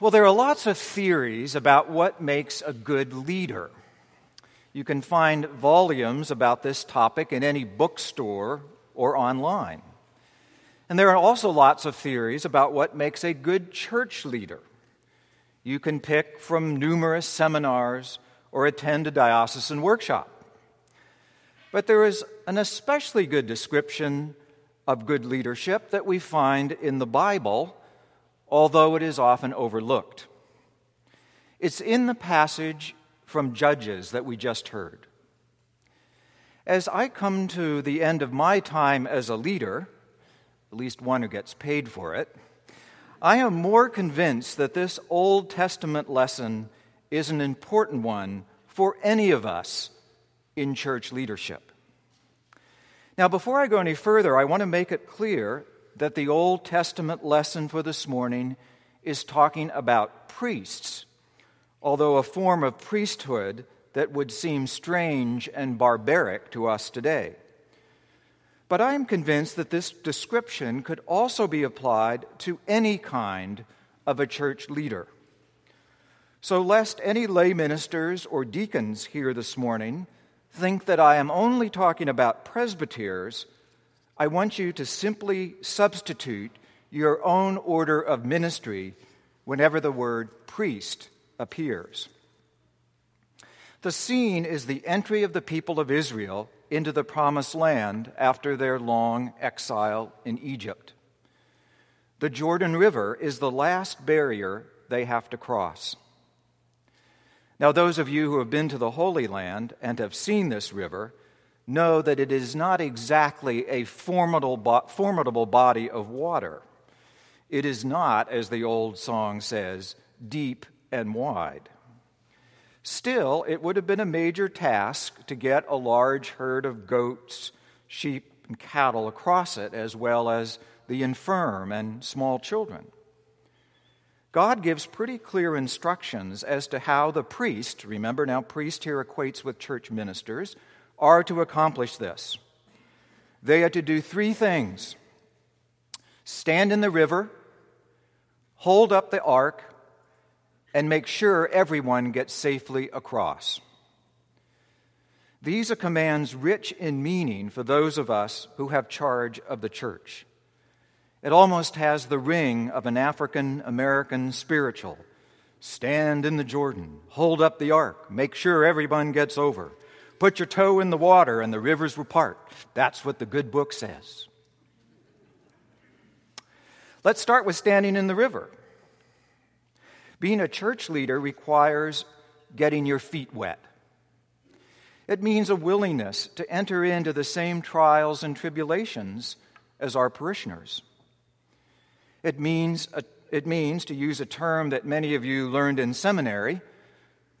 Well, there are lots of theories about what makes a good leader. You can find volumes about this topic in any bookstore or online. And there are also lots of theories about what makes a good church leader. You can pick from numerous seminars or attend a diocesan workshop. But there is an especially good description of good leadership that we find in the Bible although it is often overlooked. It's in the passage from Judges that we just heard. As I come to the end of my time as a leader, at least one who gets paid for it, I am more convinced that this Old Testament lesson is an important one for any of us in church leadership. Now, before I go any further, I want to make it clear that the Old Testament lesson for this morning is talking about priests, although a form of priesthood that would seem strange and barbaric to us today. But I am convinced that this description could also be applied to any kind of a church leader. So, lest any lay ministers or deacons here this morning think that I am only talking about presbyters, I want you to simply substitute your own order of ministry whenever the word priest appears. The scene is the entry of the people of Israel into the promised land after their long exile in Egypt. The Jordan River is the last barrier they have to cross. Now, those of you who have been to the Holy Land and have seen this river know that it is not exactly a formidable, formidable body of water. It is not, as the old song says, deep and wide. Still, it would have been a major task to get a large herd of goats, sheep, and cattle across it, as well as the infirm and small children. God gives pretty clear instructions as to how the priest, remember now, priest here equates with church ministers, are to accomplish this. They are to do three things stand in the river, hold up the ark, and make sure everyone gets safely across. These are commands rich in meaning for those of us who have charge of the church. It almost has the ring of an African American spiritual. Stand in the Jordan, hold up the ark, make sure everyone gets over. Put your toe in the water and the rivers will part. That's what the good book says. Let's start with standing in the river. Being a church leader requires getting your feet wet. It means a willingness to enter into the same trials and tribulations as our parishioners. It means, it means, to use a term that many of you learned in seminary,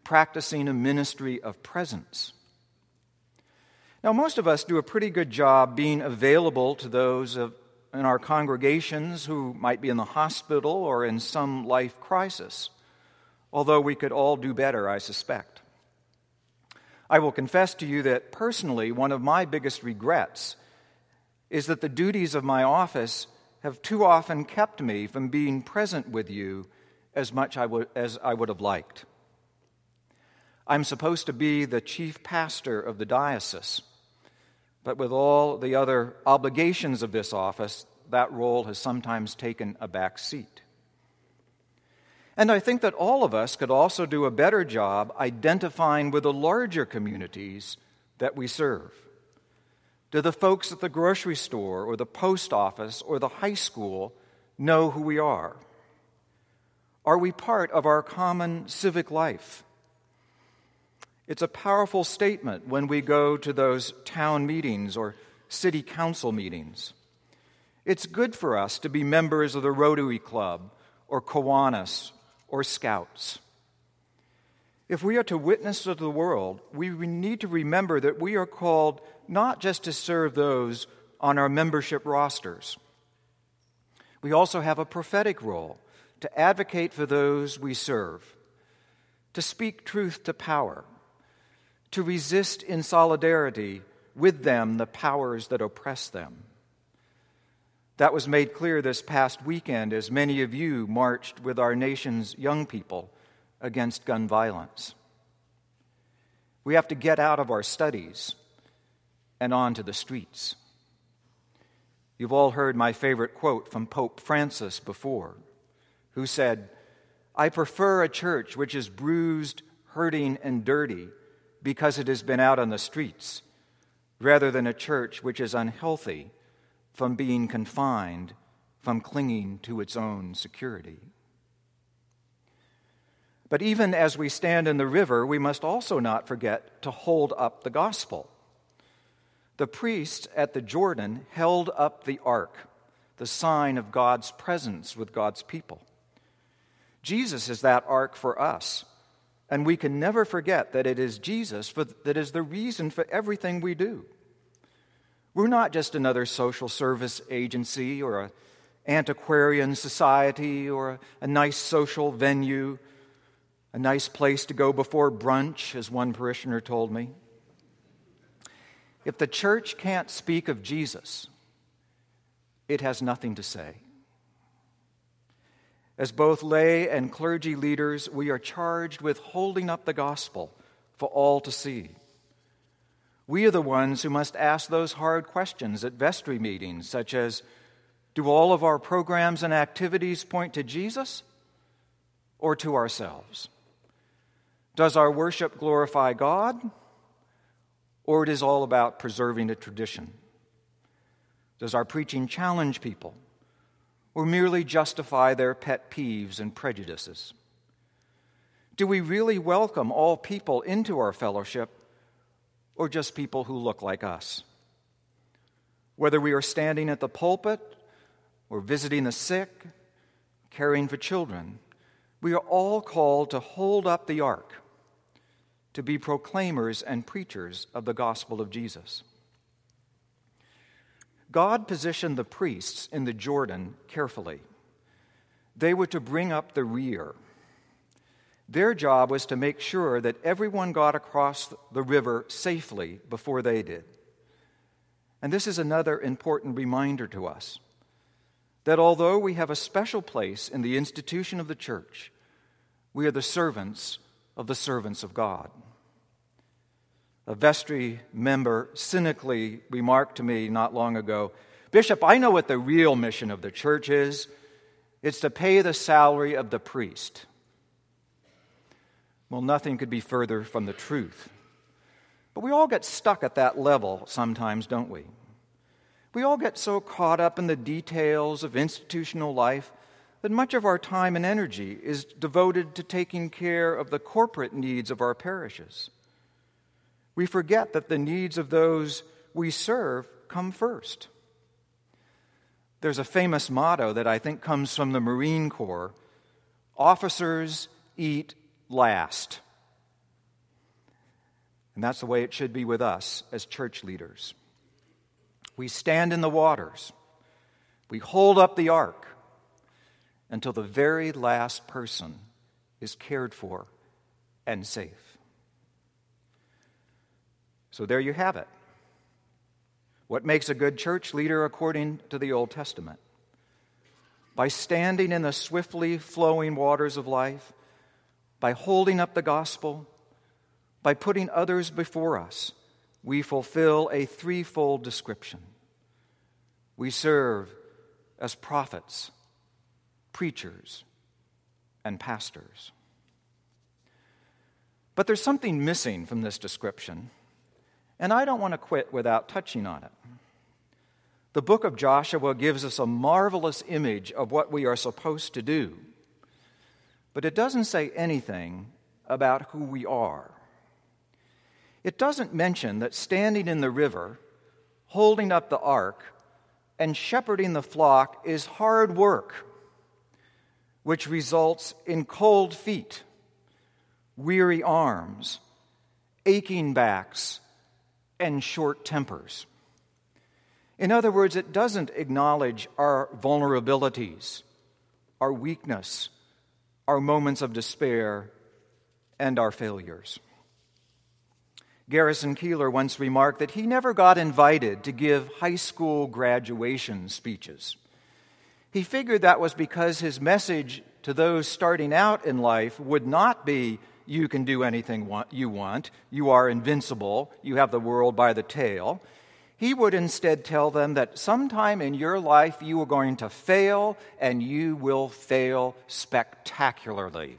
practicing a ministry of presence. Now, most of us do a pretty good job being available to those of, in our congregations who might be in the hospital or in some life crisis, although we could all do better, I suspect. I will confess to you that personally, one of my biggest regrets is that the duties of my office have too often kept me from being present with you as much as I would have liked. I'm supposed to be the chief pastor of the diocese. But with all the other obligations of this office, that role has sometimes taken a back seat. And I think that all of us could also do a better job identifying with the larger communities that we serve. Do the folks at the grocery store or the post office or the high school know who we are? Are we part of our common civic life? It's a powerful statement when we go to those town meetings or city council meetings. It's good for us to be members of the Rotary Club or Kiwanis or Scouts. If we are to witness to the world, we need to remember that we are called not just to serve those on our membership rosters. We also have a prophetic role to advocate for those we serve, to speak truth to power, to resist in solidarity with them the powers that oppress them. That was made clear this past weekend as many of you marched with our nation's young people against gun violence. We have to get out of our studies and onto the streets. You've all heard my favorite quote from Pope Francis before, who said, I prefer a church which is bruised, hurting, and dirty because it has been out on the streets, rather than a church which is unhealthy from being confined, from clinging to its own security. But even as we stand in the river, we must also not forget to hold up the gospel. The priests at the Jordan held up the ark, the sign of God's presence with God's people. Jesus is that ark for us, and we can never forget that it is Jesus that is the reason for everything we do. We're not just another social service agency or an antiquarian society or a, a nice social venue a nice place to go before brunch, as one parishioner told me. If the church can't speak of Jesus, it has nothing to say. As both lay and clergy leaders, we are charged with holding up the gospel for all to see. We are the ones who must ask those hard questions at vestry meetings, such as Do all of our programs and activities point to Jesus or to ourselves? Does our worship glorify God? Or it is all about preserving a tradition? Does our preaching challenge people? Or merely justify their pet peeves and prejudices? Do we really welcome all people into our fellowship, or just people who look like us? Whether we are standing at the pulpit, or visiting the sick, caring for children, we are all called to hold up the ark to be proclaimers and preachers of the gospel of Jesus. God positioned the priests in the Jordan carefully. They were to bring up the rear. Their job was to make sure that everyone got across the river safely before they did. And this is another important reminder to us that although we have a special place in the institution of the church, we are the servants of the servants of God. A vestry member cynically remarked to me not long ago Bishop, I know what the real mission of the church is it's to pay the salary of the priest. Well, nothing could be further from the truth. But we all get stuck at that level sometimes, don't we? We all get so caught up in the details of institutional life that much of our time and energy is devoted to taking care of the corporate needs of our parishes. We forget that the needs of those we serve come first. There's a famous motto that I think comes from the Marine Corps officers eat last. And that's the way it should be with us as church leaders. We stand in the waters, we hold up the ark until the very last person is cared for and safe. So there you have it. What makes a good church leader according to the Old Testament? By standing in the swiftly flowing waters of life, by holding up the gospel, by putting others before us, we fulfill a threefold description. We serve as prophets preachers, and pastors. But there's something missing from this description, and I don't want to quit without touching on it. The book of Joshua gives us a marvelous image of what we are supposed to do, but it doesn't say anything about who we are. It doesn't mention that standing in the river, holding up the ark, and shepherding the flock is hard work which results in cold feet, weary arms, aching backs, and short tempers. In other words, it doesn't acknowledge our vulnerabilities, our weakness, our moments of despair, and our failures. Garrison Keillor once remarked that he never got invited to give high school graduation speeches. He figured that was because his message to those starting out in life would not be, You can do anything you want, you are invincible, you have the world by the tail. He would instead tell them that sometime in your life you are going to fail and you will fail spectacularly.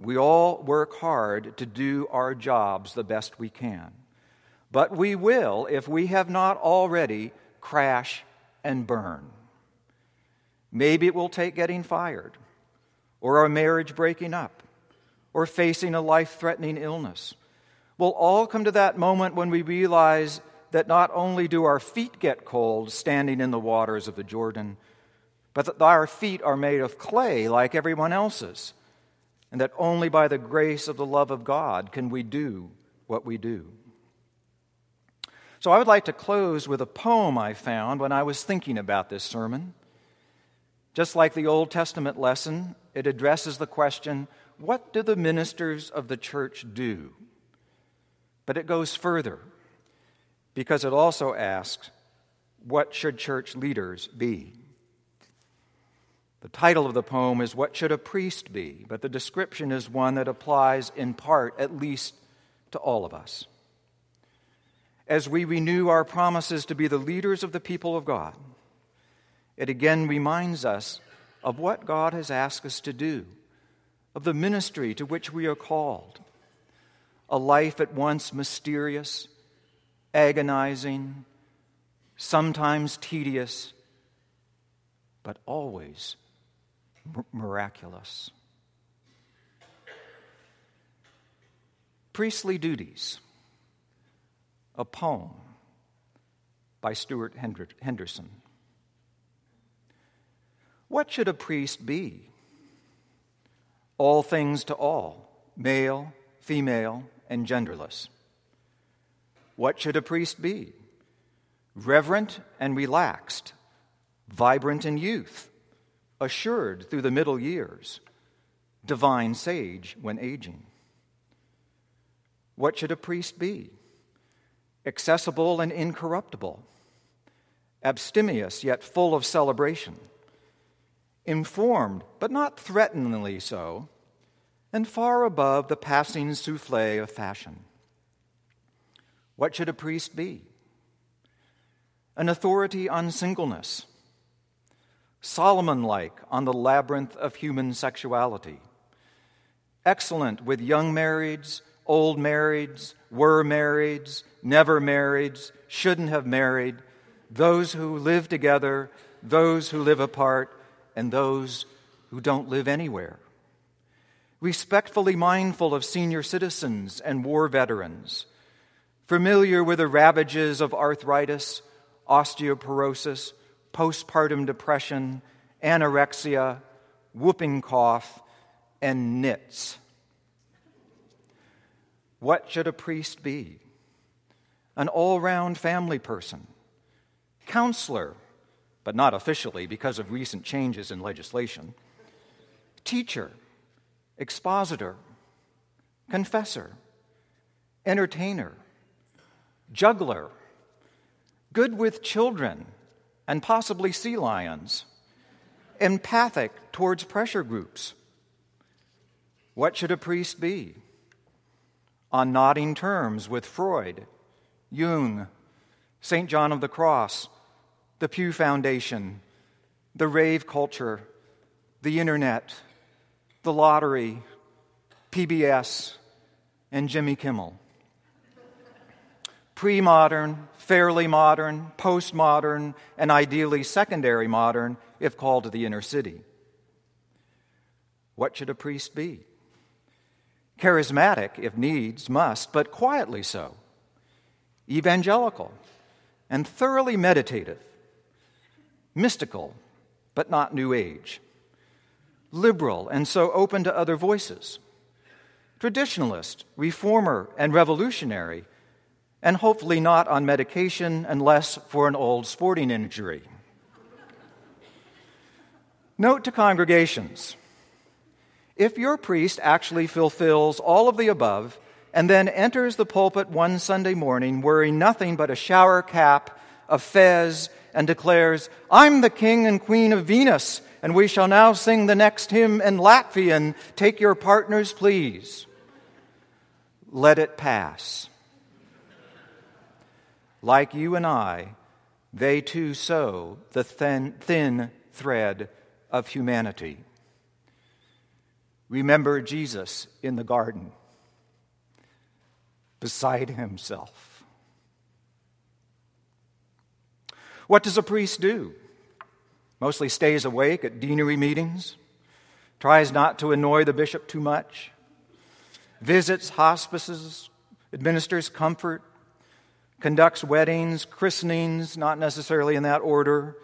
We all work hard to do our jobs the best we can. But we will, if we have not already, crash and burn. Maybe it will take getting fired, or our marriage breaking up, or facing a life threatening illness. We'll all come to that moment when we realize that not only do our feet get cold standing in the waters of the Jordan, but that our feet are made of clay like everyone else's and that only by the grace of the love of God can we do what we do. So I would like to close with a poem I found when I was thinking about this sermon. Just like the Old Testament lesson, it addresses the question what do the ministers of the church do? But it goes further because it also asks what should church leaders be? The title of the poem is What Should a Priest Be? But the description is one that applies in part, at least, to all of us. As we renew our promises to be the leaders of the people of God, it again reminds us of what God has asked us to do, of the ministry to which we are called. A life at once mysterious, agonizing, sometimes tedious, but always miraculous. Priestly Duties, a poem by Stewart Henderson. What should a priest be? All things to all, male, female, and genderless. What should a priest be? Reverent and relaxed, vibrant in youth, assured through the middle years, divine sage when aging. What should a priest be? Accessible and incorruptible, abstemious yet full of celebration, informed but not threateningly so, and far above the passing souffle of fashion. What should a priest be? An authority on singleness Solomon like on the labyrinth of human sexuality. Excellent with young marrieds, old marrieds, were marrieds, never marrieds, shouldn't have married, those who live together, those who live apart, and those who don't live anywhere. Respectfully mindful of senior citizens and war veterans, familiar with the ravages of arthritis, osteoporosis, postpartum depression, anorexia, whooping cough, and nits. What should a priest be? An all round family person, counselor, but not officially because of recent changes in legislation, teacher, expositor, confessor, entertainer, juggler, good with children and possibly sea lions, empathic towards pressure groups. What should a priest be? On nodding terms with Freud, Jung, St. John of the Cross, the Pew Foundation, the rave culture, the internet, the lottery, PBS, and Jimmy Kimmel. Pre modern, fairly modern, postmodern, and ideally secondary modern if called to the inner city. What should a priest be? Charismatic, if needs, must, but quietly so. Evangelical and thoroughly meditative. Mystical, but not New Age. Liberal and so open to other voices. Traditionalist, reformer, and revolutionary and hopefully not on medication unless for an old sporting injury. Note to congregations if your priest actually fulfills all of the above and then enters the pulpit one Sunday morning wearing nothing but a shower cap, a fez, and declares, I'm the king and queen of Venus, and we shall now sing the next hymn in Latvian. Take your partners, please. Let it pass. Like you and I, they too sew the thin, thin thread of humanity. Remember Jesus in the garden, beside himself. What does a priest do? Mostly stays awake at deanery meetings, tries not to annoy the bishop too much, visits hospices, administers comfort, conducts weddings, christenings, not necessarily in that order,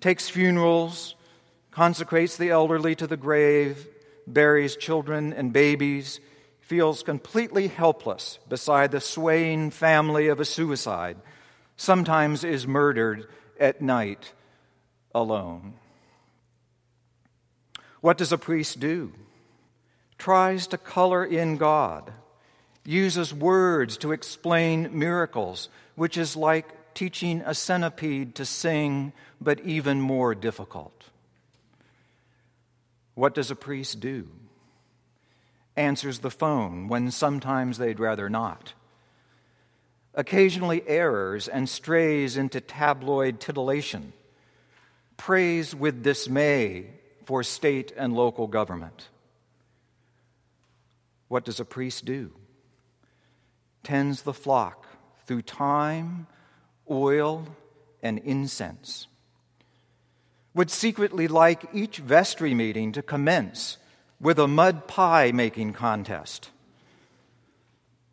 takes funerals, consecrates the elderly to the grave, buries children and babies, feels completely helpless beside the swaying family of a suicide, sometimes is murdered at night alone. What does a priest do? Tries to color in God, uses words to explain miracles, which is like teaching a centipede to sing, but even more difficult. What does a priest do? Answers the phone when sometimes they'd rather not. Occasionally errors and strays into tabloid titillation. Prays with dismay for state and local government. What does a priest do? Tends the flock through time, oil, and incense would secretly like each vestry meeting to commence with a mud pie making contest.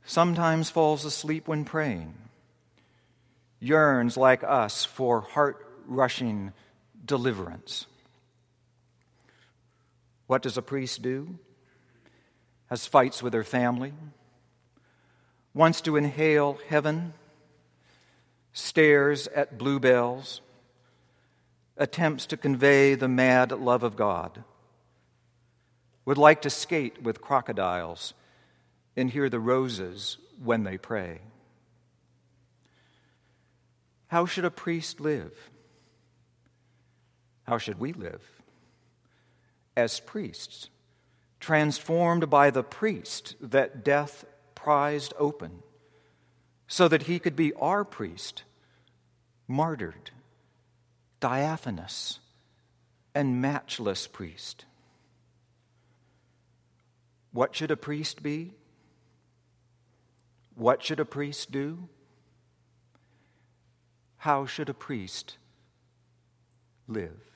Sometimes falls asleep when praying, yearns like us for heart rushing deliverance. What does a priest do? Has fights with her family, wants to inhale heaven, stares at bluebells, attempts to convey the mad love of God, would like to skate with crocodiles and hear the roses when they pray. How should a priest live? How should we live? As priests, transformed by the priest that death prized open, so that he could be our priest, martyred diaphanous and matchless priest. What should a priest be? What should a priest do? How should a priest live?